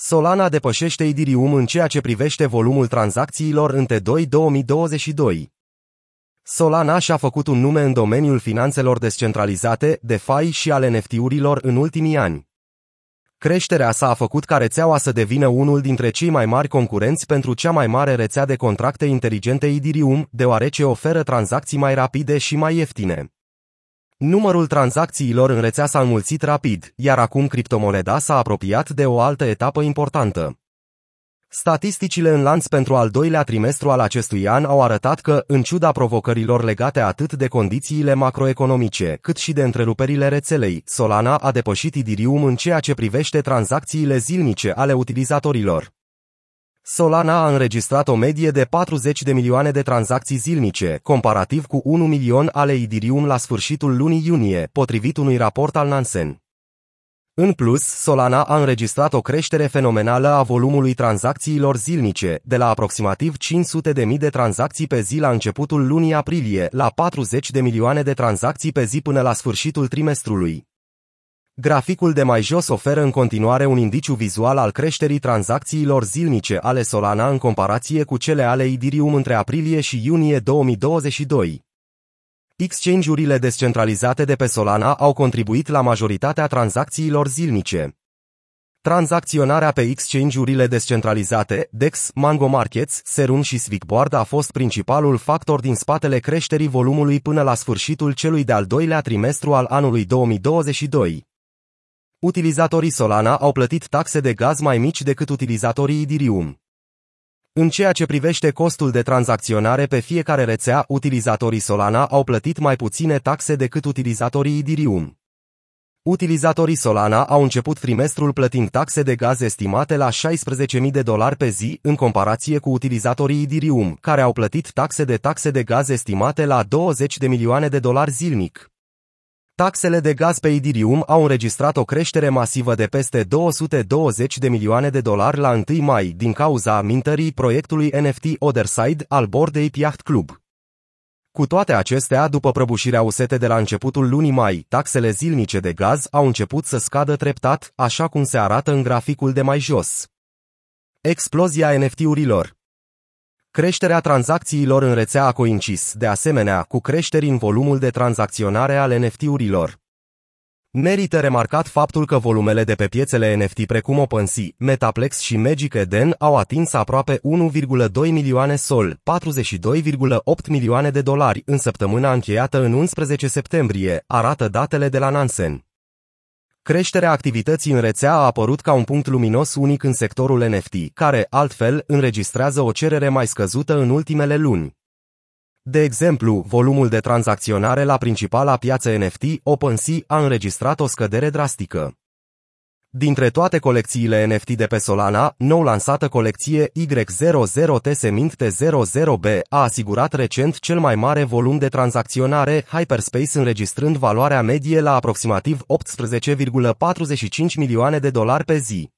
Solana depășește Ethereum în ceea ce privește volumul tranzacțiilor în T2 2022. Solana și-a făcut un nume în domeniul finanțelor descentralizate, DeFi și ale NFT-urilor în ultimii ani. Creșterea sa a făcut ca rețeaua să devină unul dintre cei mai mari concurenți pentru cea mai mare rețea de contracte inteligente Ethereum, deoarece oferă tranzacții mai rapide și mai ieftine. Numărul tranzacțiilor în rețea s-a înmulțit rapid, iar acum criptomoneda s-a apropiat de o altă etapă importantă. Statisticile în lanț pentru al doilea trimestru al acestui an au arătat că, în ciuda provocărilor legate atât de condițiile macroeconomice, cât și de întreruperile rețelei, Solana a depășit Ethereum în ceea ce privește tranzacțiile zilnice ale utilizatorilor. Solana a înregistrat o medie de 40 de milioane de tranzacții zilnice, comparativ cu 1 milion ale Ethereum la sfârșitul lunii iunie, potrivit unui raport al Nansen. În plus, Solana a înregistrat o creștere fenomenală a volumului tranzacțiilor zilnice, de la aproximativ 500 de mii de tranzacții pe zi la începutul lunii aprilie, la 40 de milioane de tranzacții pe zi până la sfârșitul trimestrului. Graficul de mai jos oferă în continuare un indiciu vizual al creșterii tranzacțiilor zilnice ale Solana în comparație cu cele ale Ethereum între aprilie și iunie 2022. Exchange-urile descentralizate de pe Solana au contribuit la majoritatea tranzacțiilor zilnice. Tranzacționarea pe exchange-urile descentralizate, DEX, Mango Markets, Serum și Swigboard a fost principalul factor din spatele creșterii volumului până la sfârșitul celui de-al doilea trimestru al anului 2022. Utilizatorii Solana au plătit taxe de gaz mai mici decât utilizatorii Ethereum. În ceea ce privește costul de tranzacționare pe fiecare rețea, utilizatorii Solana au plătit mai puține taxe decât utilizatorii Ethereum. Utilizatorii Solana au început trimestrul plătind taxe de gaz estimate la 16.000 de dolari pe zi, în comparație cu utilizatorii Ethereum, care au plătit taxe de taxe de gaz estimate la 20 de milioane de dolari zilnic. Taxele de gaz pe Ethereum au înregistrat o creștere masivă de peste 220 de milioane de dolari la 1 mai din cauza mintării proiectului NFT Otherside al Bored Ape Yacht Club. Cu toate acestea, după prăbușirea usete de la începutul lunii mai, taxele zilnice de gaz au început să scadă treptat, așa cum se arată în graficul de mai jos. Explozia NFT-urilor Creșterea tranzacțiilor în rețea a coincis, de asemenea, cu creșteri în volumul de tranzacționare ale NFT-urilor. Merită remarcat faptul că volumele de pe piețele NFT precum OpenSea, Metaplex și Magic Eden au atins aproape 1,2 milioane sol, 42,8 milioane de dolari în săptămâna încheiată în 11 septembrie, arată datele de la Nansen. Creșterea activității în rețea a apărut ca un punct luminos unic în sectorul NFT, care, altfel, înregistrează o cerere mai scăzută în ultimele luni. De exemplu, volumul de tranzacționare la principala piață NFT, OpenSea, a înregistrat o scădere drastică. Dintre toate colecțiile NFT de pe Solana, nou lansată colecție Y00T Semint T00B a asigurat recent cel mai mare volum de tranzacționare Hyperspace înregistrând valoarea medie la aproximativ 18,45 milioane de dolari pe zi.